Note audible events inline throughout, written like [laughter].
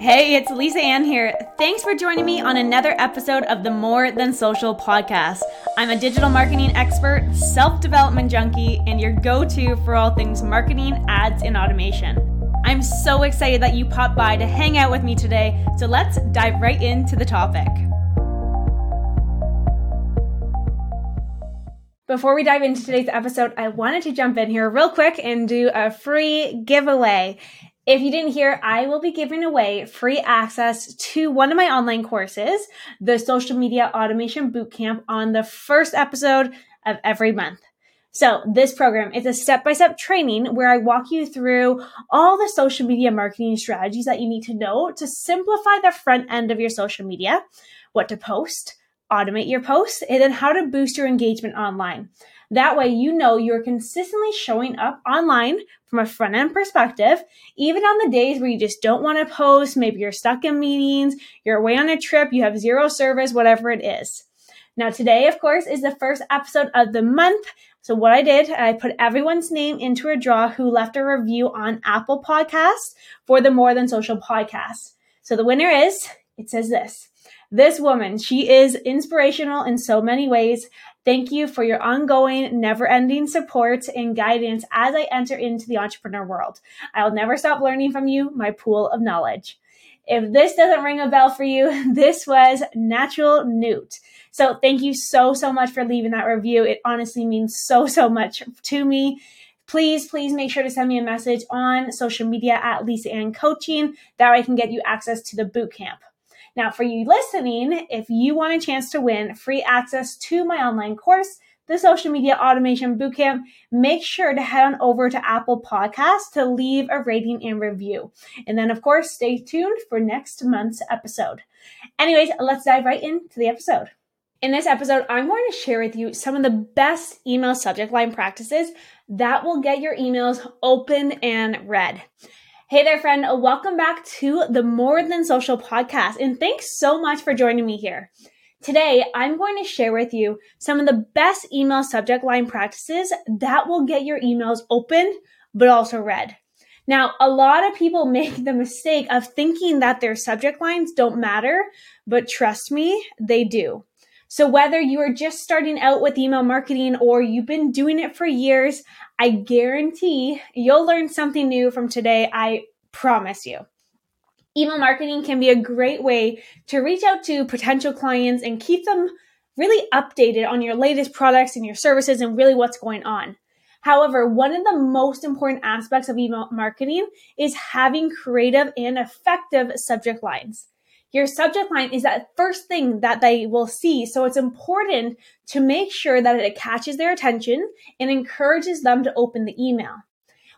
Hey, it's Lisa Anne here. Thanks for joining me on another episode of the More Than Social podcast. I'm a digital marketing expert, self development junkie, and your go to for all things marketing, ads, and automation. I'm so excited that you popped by to hang out with me today, so let's dive right into the topic. Before we dive into today's episode, I wanted to jump in here real quick and do a free giveaway. If you didn't hear, I will be giving away free access to one of my online courses, the Social Media Automation Bootcamp, on the first episode of every month. So, this program is a step by step training where I walk you through all the social media marketing strategies that you need to know to simplify the front end of your social media, what to post, automate your posts, and then how to boost your engagement online. That way, you know you're consistently showing up online from a front end perspective, even on the days where you just don't want to post. Maybe you're stuck in meetings, you're away on a trip, you have zero service, whatever it is. Now, today, of course, is the first episode of the month. So, what I did, I put everyone's name into a draw who left a review on Apple Podcasts for the More Than Social podcast. So, the winner is, it says this. This woman, she is inspirational in so many ways. Thank you for your ongoing, never ending support and guidance as I enter into the entrepreneur world. I'll never stop learning from you, my pool of knowledge. If this doesn't ring a bell for you, [laughs] this was Natural Newt. So thank you so, so much for leaving that review. It honestly means so, so much to me. Please, please make sure to send me a message on social media at Lisa Anne Coaching. That way I can get you access to the boot camp. Now, for you listening, if you want a chance to win free access to my online course, the Social Media Automation Bootcamp, make sure to head on over to Apple Podcasts to leave a rating and review. And then, of course, stay tuned for next month's episode. Anyways, let's dive right into the episode. In this episode, I'm going to share with you some of the best email subject line practices that will get your emails open and read. Hey there, friend. Welcome back to the More Than Social podcast. And thanks so much for joining me here. Today, I'm going to share with you some of the best email subject line practices that will get your emails opened, but also read. Now, a lot of people [laughs] make the mistake of thinking that their subject lines don't matter, but trust me, they do. So whether you are just starting out with email marketing or you've been doing it for years, I guarantee you'll learn something new from today. I promise you. Email marketing can be a great way to reach out to potential clients and keep them really updated on your latest products and your services and really what's going on. However, one of the most important aspects of email marketing is having creative and effective subject lines. Your subject line is that first thing that they will see. So it's important to make sure that it catches their attention and encourages them to open the email.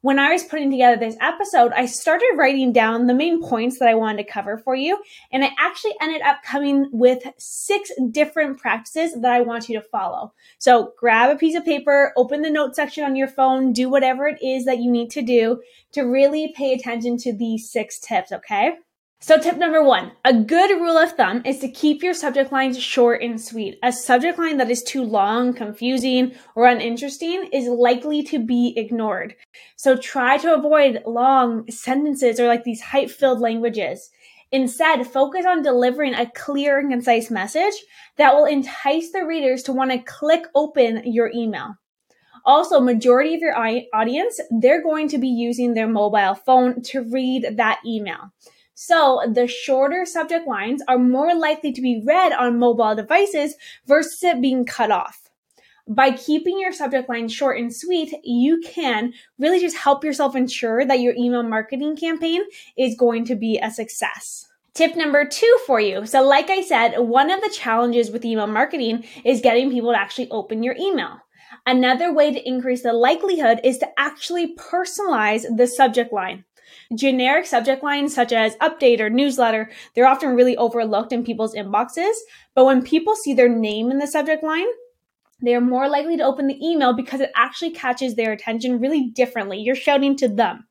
When I was putting together this episode, I started writing down the main points that I wanted to cover for you. And I actually ended up coming with six different practices that I want you to follow. So grab a piece of paper, open the note section on your phone, do whatever it is that you need to do to really pay attention to these six tips, okay? So, tip number one a good rule of thumb is to keep your subject lines short and sweet. A subject line that is too long, confusing, or uninteresting is likely to be ignored. So, try to avoid long sentences or like these hype filled languages. Instead, focus on delivering a clear and concise message that will entice the readers to want to click open your email. Also, majority of your audience, they're going to be using their mobile phone to read that email. So the shorter subject lines are more likely to be read on mobile devices versus it being cut off. By keeping your subject line short and sweet, you can really just help yourself ensure that your email marketing campaign is going to be a success. Tip number two for you. So, like I said, one of the challenges with email marketing is getting people to actually open your email. Another way to increase the likelihood is to actually personalize the subject line. Generic subject lines such as update or newsletter, they're often really overlooked in people's inboxes. But when people see their name in the subject line, they are more likely to open the email because it actually catches their attention really differently. You're shouting to them.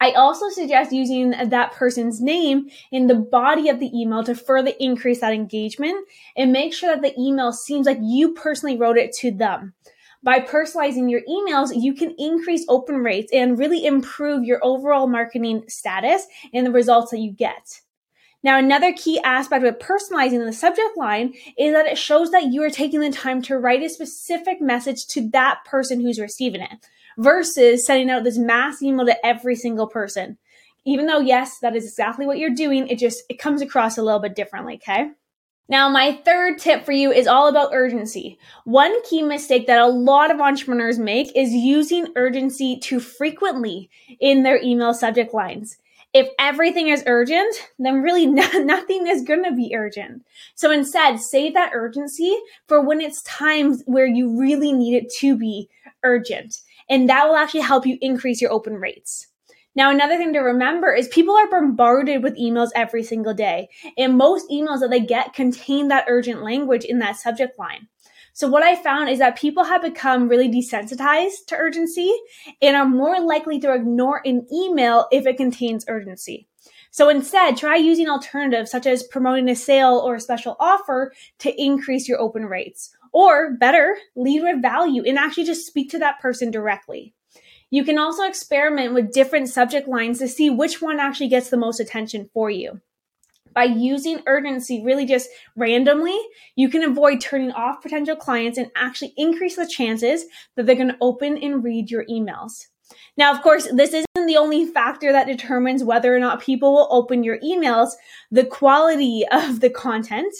I also suggest using that person's name in the body of the email to further increase that engagement and make sure that the email seems like you personally wrote it to them. By personalizing your emails, you can increase open rates and really improve your overall marketing status and the results that you get. Now, another key aspect with personalizing the subject line is that it shows that you are taking the time to write a specific message to that person who's receiving it versus sending out this mass email to every single person. Even though, yes, that is exactly what you're doing, it just, it comes across a little bit differently, okay? Now, my third tip for you is all about urgency. One key mistake that a lot of entrepreneurs make is using urgency too frequently in their email subject lines. If everything is urgent, then really [laughs] nothing is going to be urgent. So instead, save that urgency for when it's times where you really need it to be urgent. And that will actually help you increase your open rates. Now, another thing to remember is people are bombarded with emails every single day, and most emails that they get contain that urgent language in that subject line. So what I found is that people have become really desensitized to urgency and are more likely to ignore an email if it contains urgency. So instead, try using alternatives such as promoting a sale or a special offer to increase your open rates. Or better, lead with value and actually just speak to that person directly. You can also experiment with different subject lines to see which one actually gets the most attention for you. By using urgency really just randomly, you can avoid turning off potential clients and actually increase the chances that they're going to open and read your emails. Now, of course, this isn't the only factor that determines whether or not people will open your emails. The quality of the content,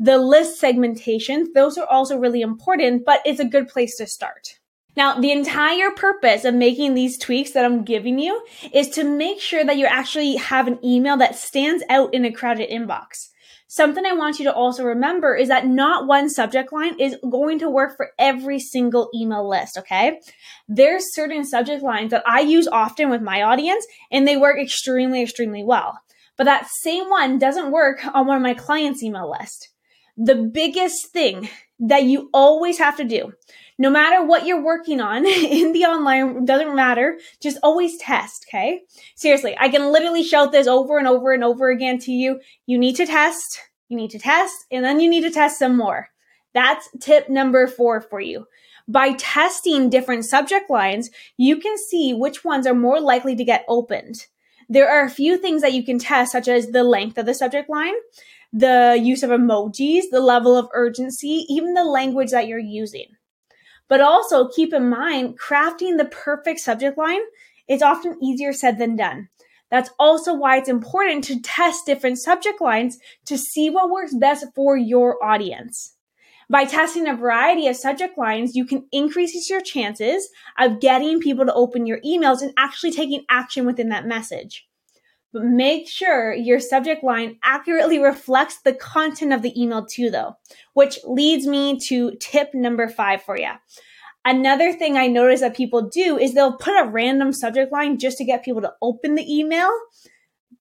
the list segmentation, those are also really important, but it's a good place to start. Now, the entire purpose of making these tweaks that I'm giving you is to make sure that you actually have an email that stands out in a crowded inbox. Something I want you to also remember is that not one subject line is going to work for every single email list, okay? There's certain subject lines that I use often with my audience and they work extremely, extremely well. But that same one doesn't work on one of my clients' email list. The biggest thing that you always have to do no matter what you're working on [laughs] in the online, doesn't matter. Just always test, okay? Seriously, I can literally shout this over and over and over again to you. You need to test, you need to test, and then you need to test some more. That's tip number four for you. By testing different subject lines, you can see which ones are more likely to get opened. There are a few things that you can test, such as the length of the subject line, the use of emojis, the level of urgency, even the language that you're using. But also keep in mind, crafting the perfect subject line is often easier said than done. That's also why it's important to test different subject lines to see what works best for your audience. By testing a variety of subject lines, you can increase your chances of getting people to open your emails and actually taking action within that message. But make sure your subject line accurately reflects the content of the email too, though, which leads me to tip number five for you. Another thing I notice that people do is they'll put a random subject line just to get people to open the email.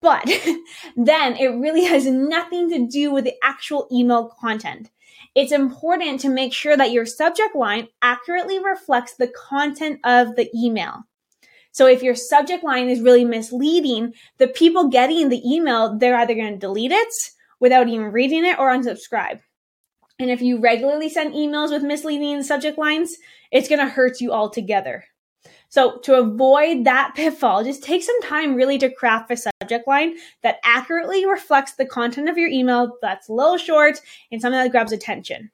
But [laughs] then it really has nothing to do with the actual email content. It's important to make sure that your subject line accurately reflects the content of the email. So if your subject line is really misleading, the people getting the email, they're either going to delete it without even reading it or unsubscribe. And if you regularly send emails with misleading subject lines, it's going to hurt you altogether. So to avoid that pitfall, just take some time really to craft a subject line that accurately reflects the content of your email that's a little short and something that grabs attention.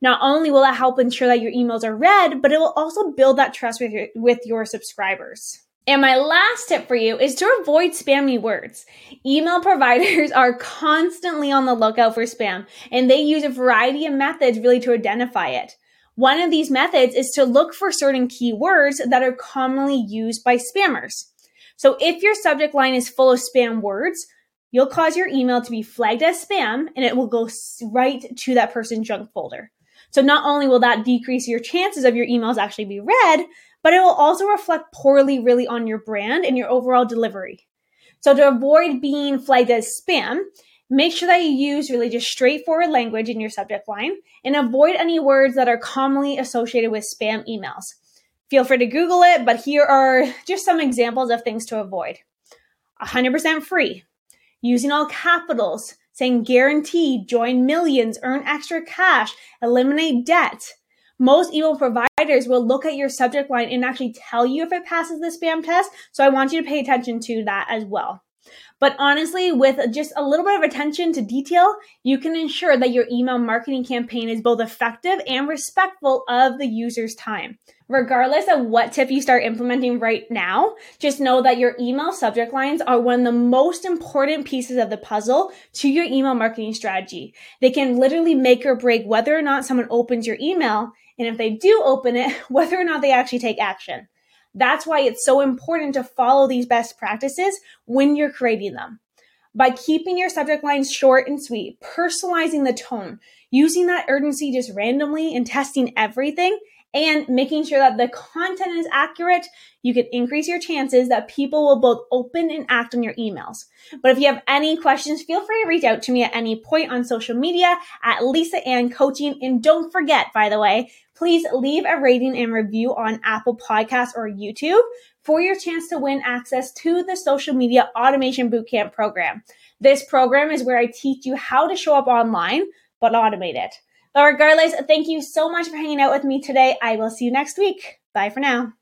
Not only will that help ensure that your emails are read, but it will also build that trust with your, with your subscribers. And my last tip for you is to avoid spammy words. Email [laughs] providers are constantly on the lookout for spam, and they use a variety of methods really to identify it. One of these methods is to look for certain keywords that are commonly used by spammers. So if your subject line is full of spam words, you'll cause your email to be flagged as spam and it will go right to that person's junk folder. So not only will that decrease your chances of your emails actually be read, but it will also reflect poorly really on your brand and your overall delivery. So to avoid being flagged as spam, make sure that you use really just straightforward language in your subject line and avoid any words that are commonly associated with spam emails. Feel free to Google it, but here are just some examples of things to avoid. 100% free, using all capitals, saying guarantee, join millions, earn extra cash, eliminate debt, Most email providers will look at your subject line and actually tell you if it passes the spam test. So I want you to pay attention to that as well. But honestly, with just a little bit of attention to detail, you can ensure that your email marketing campaign is both effective and respectful of the user's time. Regardless of what tip you start implementing right now, just know that your email subject lines are one of the most important pieces of the puzzle to your email marketing strategy. They can literally make or break whether or not someone opens your email, and if they do open it, [laughs] whether or not they actually take action. That's why it's so important to follow these best practices when you're creating them. By keeping your subject lines short and sweet, personalizing the tone, using that urgency just randomly and testing everything, and making sure that the content is accurate, you can increase your chances that people will both open and act on your emails. But if you have any questions, feel free to reach out to me at any point on social media at Lisa Anne Coaching. And don't forget, by the way, please leave a rating and review on Apple Podcasts or YouTube for your chance to win access to the social media automation bootcamp program. This program is where I teach you how to show up online, but automate it. But regardless, thank you so much for hanging out with me today. I will see you next week. Bye for now.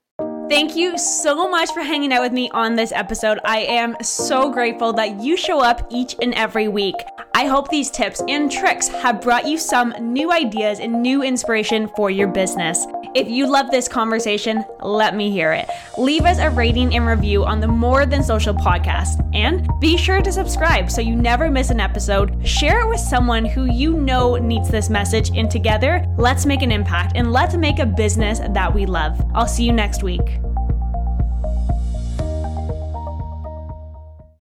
Thank you so much for hanging out with me on this episode. I am so grateful that you show up each and every week. I hope these tips and tricks have brought you some new ideas and new inspiration for your business. If you love this conversation, let me hear it. Leave us a rating and review on the More Than Social podcast. And be sure to subscribe so you never miss an episode. Share it with someone who you know needs this message. And together, let's make an impact and let's make a business that we love. I'll see you next week.